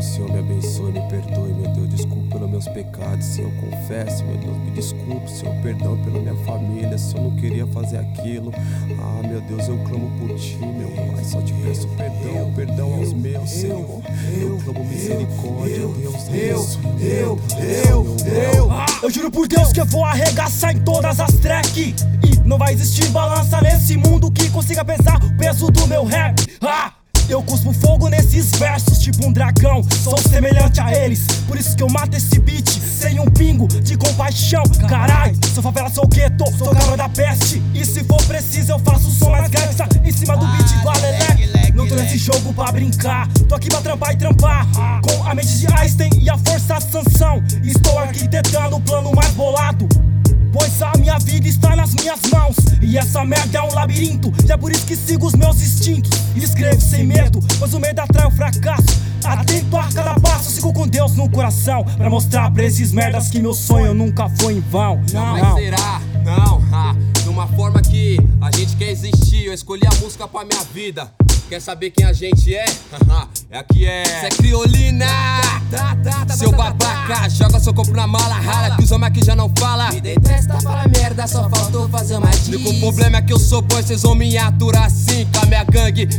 o Senhor me abençoe, me perdoe, meu Deus. Desculpe pelos meus pecados, Senhor. Confesso, meu Deus. Me desculpe, Senhor. Perdão pela minha família. Se eu não queria fazer aquilo. Ah, meu Deus, eu clamo por ti, meu Pai. Só te peço perdão, perdão aos meus, Senhor. Eu clamo misericórdia, Deus. Eu, eu, eu, eu. Eu juro por Deus que eu vou arregaçar em todas as tracks. E não vai existir balança nesse mundo que consiga pesar o peso do meu rap. Eu cuspo fogo nesses versos, tipo um dragão. Sou semelhante a eles, por isso que eu mato esse beat sem um pingo de compaixão. Carai, sou favela, sou gueto, sou cara da peste. E se for preciso, eu faço som mais gangsta em cima do beat do Alelé. Não tô nesse jogo pra brincar, tô aqui pra trampar e trampar. Com a mente de Einstein e a força sanção. Estou arquitetando o plano mais bolado. Pois a minha vida está E essa merda é um labirinto E é por isso que sigo os meus instintos. E escrevo sem medo, pois o medo atrai o fracasso. Atento a cada passo, sigo com Deus no coração Pra mostrar pra esses merdas que meu sonho nunca foi em vão. Não, Mas será? Não, ha, de uma forma que a gente quer existir Eu escolhi a música pra minha vida Quer saber quem a gente é? é aqui é. Cê é criolina! Seu babaca, joga seu corpo na mala rala. Que os homens aqui já não fala. Me detesta, fala merda, só faltou fazer uma diz. O problema é que eu sou bom, cês vão me aturar assim. Com a minha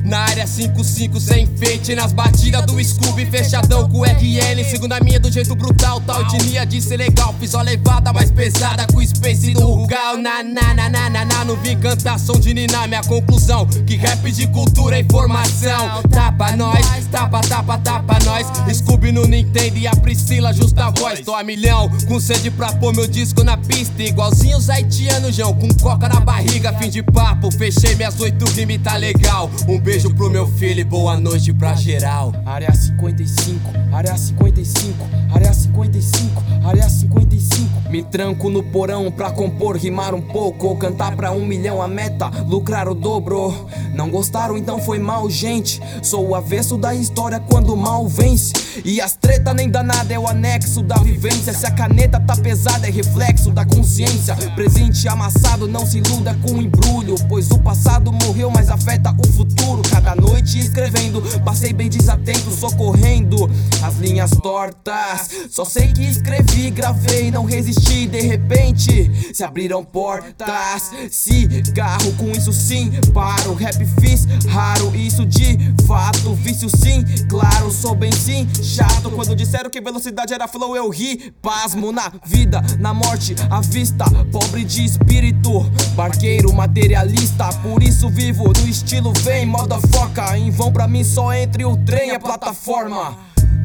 na área 55 sem enfeite. Nas batidas do Scooby, fechadão com RN. Segunda minha do jeito brutal, tal etnia de ser legal. Fiz a levada mais pesada com o Space do Rugal. Na na na na na na, não vim cantar som de Nina. Minha conclusão, que rap de cultura é informação. Tapa nós, tapa, tapa, tapa nós. Scooby no Nintendo e a Priscila justa voz. Tô a milhão, com sede pra pôr meu disco na pista. Igualzinho os haitianos, João, com coca na barriga. Fim de papo, fechei minhas oito rimas, tá legal. Um beijo pro meu filho e boa noite pra geral. Área 55, área 55, área 55, área 55. Me tranco no porão pra compor, rimar um pouco. Ou cantar pra um milhão a meta, lucrar o dobro. Não gostaram, então foi mal, gente. Sou o avesso da história quando o mal vence. E as treta nem danada é o anexo da vivência. Se a caneta tá pesada, é reflexo da consciência. Presente amassado, não se iluda com embrulho. Pois o passado morreu, mas afeta o futuro. Cada noite escrevendo, passei bem desatento, socorrendo as linhas tortas. Só sei que escrevi, gravei, não resisti. De repente se abriram portas. Cigarro, com isso sim, paro. Rap fiz raro, isso de fato. Vício sim, claro, sou bem sim, chato. Quando disseram que velocidade era flow, eu ri. Pasmo na vida, na morte, à vista. Pobre de espírito, barqueiro materialista. Por isso vivo no estilo vem, foca. Em vão pra mim só entre o trem e a plataforma.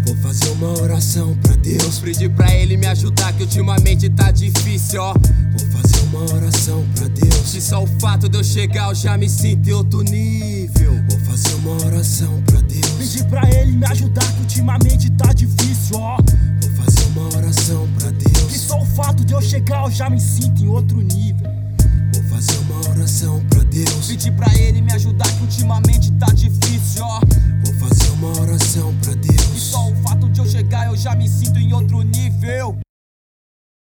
Vou fazer uma oração pra Deus. Pedir pra ele me ajudar, que ultimamente tá difícil, ó. Vou fazer uma oração pra Deus. Se só o fato de eu chegar, eu já me sinto em outro nível. Vou fazer uma oração pra Deus. Pedir pra ele me ajudar, que ultimamente tá difícil, ó. Vou fazer uma oração pra Deus. Que só o fato de eu chegar, eu já me sinto em outro nível fazer uma oração pra Deus. Pedir pra ele me ajudar, que ultimamente tá difícil, ó. Vou fazer uma oração pra Deus. E só o fato de eu chegar, eu já me sinto em outro nível.